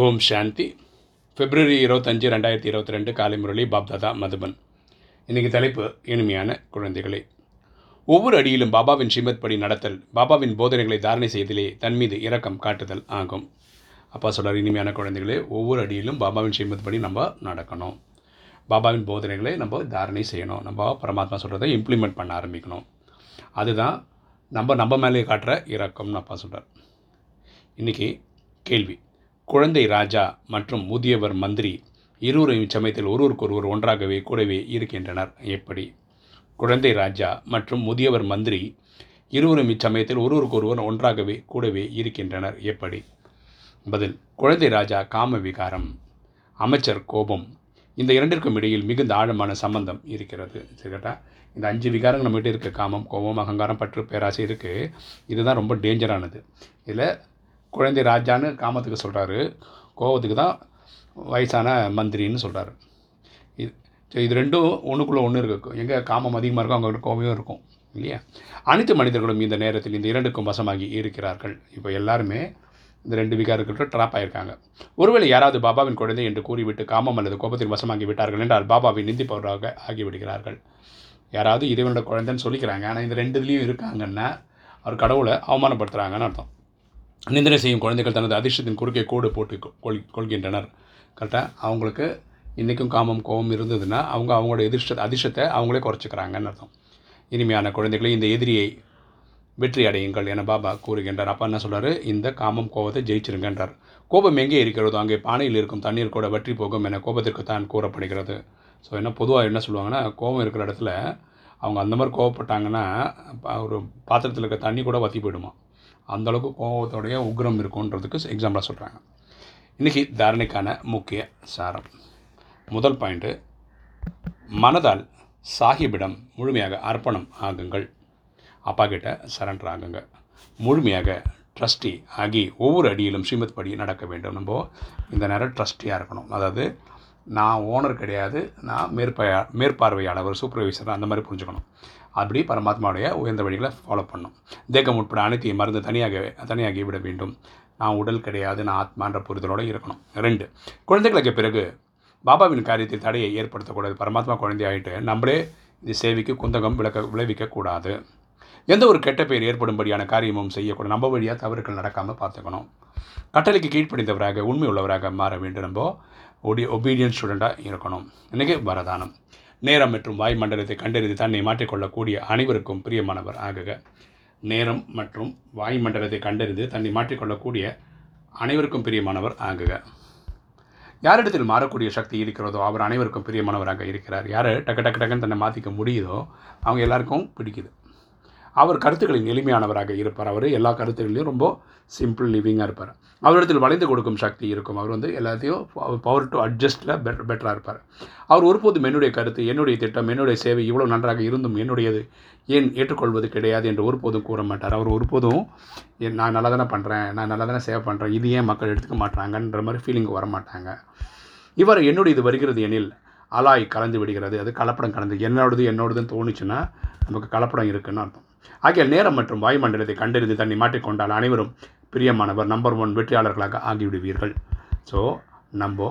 ஓம் சாந்தி. பிப்ரவரி இருபத்தஞ்சு ரெண்டாயிரத்தி இருபத்தி ரெண்டு காலை முரளி பாப்தாதா மதுபன். இன்றைக்கு தலைப்பு இனிமையான குழந்தைகளே. ஒவ்வொரு அடியிலும் பாபாவின் ஸ்ரீமத் படி நடத்தல் பாபாவின் போதனைகளை தாரணை செய்தலே தன் மீது இரக்கம் காட்டுதல் ஆகும். அப்பா சொல்கிறார் இனிமையான குழந்தைகளே ஒவ்வொரு அடியிலும் பாபாவின் ஸ்ரீமத் படி நம்ம நடக்கணும். பாபாவின் போதனைகளை நம்ம தாரணை செய்யணும். நம்ம பரமாத்மா சொல்கிறத இம்ப்ளிமெண்ட் பண்ண ஆரம்பிக்கணும். அதுதான் நம்ம நம்ம மேலே காட்டுற இரக்கம்னு அப்பா சொல்கிறார் இன்றைக்கி கேள்வி. குழந்தை ராஜா மற்றும் முதியவர் மந்திரி இருவரும் இச்சமயத்தில் ஒருவருக்கொருவர் ஒன்றாகவே கூடவே இருக்கின்றனர். எப்படி? குழந்தை ராஜா மற்றும் முதியவர் மந்திரி இருவரும் இச்சமயத்தில் ஒருவருக்கொருவர் ஒன்றாகவே கூடவே இருக்கின்றனர். எப்படி? பதில் குழந்தை ராஜா காம விகாரம் அமைச்சர் கோபம். இந்த இரண்டிற்கும் இடையில் மிகுந்த ஆழமான சம்பந்தம் இருக்கிறது. சரிக்கட்டா இந்த அஞ்சு விகாரங்கள் நம்மகிட்ட இருக்க. காமம் கோபம் அகங்காரம் பற்று பேராசை இருக்குது இதுதான் ரொம்ப டேஞ்சரானது இதில் குழந்தை ராஜான்னு காமத்துக்கு சொல்கிறாரு கோபத்துக்கு தான் வயசான மந்திரின்னு சொல்கிறாரு இது இது ரெண்டும் ஒன்றுக்குள்ளே ஒன்று இருக்குது எங்கே காமம் அதிகமாக இருக்கும் அவங்க கோபமும் இருக்கும் இல்லையா? அனைத்து மனிதர்களும் இந்த நேரத்தில் இந்த இரண்டுக்கும் வசமாகி இருக்கிறார்கள். இப்போ எல்லாருமே இந்த ரெண்டு விகாரத்திற்கு ட்ராப் ஆகியிருக்காங்க ஒருவேளை யாராவது பாபாவின் குழந்தை என்று கூறிவிட்டு காமம் அல்லது கோபத்தில் வசமாகி விட்டார்கள் என்றால் பாபாவை நிந்திப்பவராக ஆகிவிடுகிறார்கள். யாராவது இறைவனோட குழந்தைன்னு சொல்லிக்கிறாங்க ஆனால் இந்த ரெண்டு இதுலேயும் இருக்காங்கன்னா அவர் கடவுளை அவமானப்படுத்துகிறாங்கன்னு அர்த்தம். நிந்தனை செய்யும் குழந்தைகள் தனது அதிர்ஷ்டத்தின் குறுக்கே கோடு போட்டு கொள் கொள்கின்றனர். கரெக்டாக அவங்களுக்கு இன்றைக்கும் காமம் கோபம் இருந்ததுன்னா அவங்க அவங்களோட எதிர்ஷ்ட அதிர்ஷ்டத்தை அவங்களே குறைச்சிக்கிறாங்கன்னு அர்த்தம். இனிமையான குழந்தைகளை இந்த எதிரியை வெற்றி அடையுங்கள் என பாபா கூறுகின்றார். அப்பா என்ன சொல்கிறார் இந்த காமம் கோபத்தை ஜெயிச்சிருங்கன்றார். கோபம் எங்கே இருக்கிறதோ அங்கே பானையில் இருக்கும் தண்ணீர் கூட வற்றி போகும் என கோபத்திற்கு தான் கூறப்படுகிறது. ஸோ என்ன பொதுவாக என்ன சொல்லுவாங்கன்னா கோபம் இருக்கிற இடத்துல அவங்க அந்த மாதிரி கோவப்பட்டாங்கன்னா ஒரு பாத்திரத்தில் இருக்க தண்ணி கூட வற்றி போயிடுமா? அந்தளவுக்கு கோபத்தோடைய உக்ரம் இருக்குன்றதுக்கு எக்ஸாம்பிளாக சொல்கிறாங்க இன்றைக்கி தாரணைக்கான முக்கிய சாரம். முதல் பாயிண்ட்டு மனதால் சாஹிபிடம் முழுமையாக அர்ப்பணம் ஆகுங்கள். அப்பா கிட்ட சரண்டர் ஆகுங்க. முழுமையாக ட்ரஸ்டி ஆகி ஒவ்வொரு அடியிலும் ஸ்ரீமத் படி நடக்க வேண்டும். நம்ம இந்த நேரம் ட்ரஸ்டியாக இருக்கணும். அதாவது நான் ஓனர் கிடையாது நான் மேற்பா மேற்பார்வையாளர் சூப்பர்வைசர் அந்த மாதிரி புரிஞ்சுக்கணும். அப்படி பரமாத்மாவுடைய உயர்ந்த வழிகளை ஃபாலோ பண்ணும். தேக்கம் உட்பட அனைத்தையும் மருந்து தனியாக தனியாகி விட வேண்டும். நான் உடல் கிடையாது நான் ஆத்மான்ற புரிதலோடு இருக்கணும். ரெண்டு குழந்தைகளுக்கு பிறகு பாபாவின் காரியத்தில் தடையை ஏற்படுத்தக்கூடாது. பரமாத்மா குழந்தையாயிட்டு நம்மளே இந்த சேவைக்கு குந்தகம் விளக்க விளைவிக்கக்கூடாது எந்த ஒரு கெட்ட பெயர் ஏற்படும்படியான காரியமும் செய்யக்கூடாது. நம்ம வழியாக தவறுகள் நடக்காமல் பார்த்துக்கணும். கட்டளைக்கு கீழ்ப்படிந்தவராக உண்மை உள்ளவராக மாற வேண்டும் நம்ம ஒடி ஒபீடியன்ஸ் ஸ்டூடெண்ட்டாக இருக்கணும். இன்றைக்கி வரதானம். நேரம் மற்றும் வாய் மண்டலத்தை கண்டறிந்து தன்னை மாற்றிக்கொள்ளக்கூடிய அனைவருக்கும் பிரியமானவர் ஆகுக. நேரம் மற்றும் வாய் மண்டலத்தை கண்டறிந்து தன்னை மாற்றிக்கொள்ளக்கூடிய அனைவருக்கும் பிரியமானவர் ஆகுக. யாரிடத்தில் மாறக்கூடிய சக்தி இருக்கிறதோ அவர் அனைவருக்கும் பிரியமானவராக இருக்கிறார். யார் டக்கு டக்கு டக்குன்னு தன்னை மாற்றிக்க முடியுதோ அவங்க எல்லாருக்கும் பிடிக்குது. அவர் கருத்துக்களின் எளிமையானவராக இருப்பார். அவர் எல்லா கருத்துக்களையும் ரொம்ப சிம்பிள் லிவிங்காக இருப்பார். அவரிடத்தில் வளைந்து கொடுக்கும் சக்தி இருக்கும். அவர் வந்து எல்லாத்தையும் பவர் டு அட்ஜஸ்ட்டில் பெட் பெட்டராக இருப்பார். அவர் ஒருபோதும் என்னுடைய கருத்து என்னுடைய திட்டம் என்னுடைய சேவை இவ்வளோ நன்றாக இருந்தும் என்னுடையது ஏன் ஏற்றுக்கொள்வது கிடையாது என்று ஒருபோதும் கூற மாட்டார். அவர் ஒருபோதும் நான் நல்லா தானே பண்ணுறேன் நான் நல்லா தானே சேவை பண்ணுறேன் இது ஏன் மக்கள் எடுத்துக்க மாட்டாங்கன்ற மாதிரி ஃபீலிங் வர மாட்டாங்க. இவர் என்னுடைய இது வருகிறது எனில் அலாய் கலந்து விடுகிறது. அது கலப்படம் கலந்து என்னோடது என்னோடதுன்னு தோணுச்சுன்னா நமக்கு கலப்படம் இருக்குன்னு அர்த்தம். ஆகிய நேரம் மற்றும் வாயுமண்டலத்தை கண்டறிந்து தன்னை மாற்றிக்கொண்டால் அனைவரும் பிரியமானவர் நம்பர் ஒன் வெற்றியாளர்களாக ஆகிவிடுவீர்கள். ஸோ நம்ம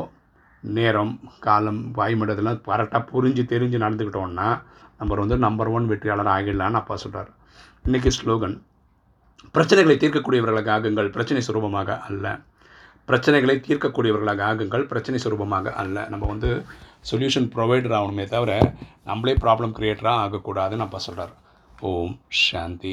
நேரம் காலம் வாயுமண்டலத்தெல்லாம் கரெக்டாக புரிஞ்சு தெரிஞ்சு நடந்துக்கிட்டோம்னா நம்ம வந்து நம்பர் ஒன் வெற்றியாளர் ஆகிடலான்னு அப்பா சொல்கிறார் இன்றைக்கி ஸ்லோகன் பிரச்சனைகளை தீர்க்கக்கூடியவர்களாக ஆகுங்கள் பிரச்சனை சுரூபமாக அல்ல. பிரச்சனைகளை தீர்க்கக்கூடியவர்களாக ஆகுங்கள் பிரச்சனை சுரூபமாக அல்ல. நம்ம வந்து சொல்யூஷன் ப்ரொவைடர் ஆகணுமே தவிர நம்மளே ப்ராப்ளம் க்ரியேட்டராக ஆகக்கூடாதுன்னு அப்பா சொல்கிறார் ஓம் சாந்தி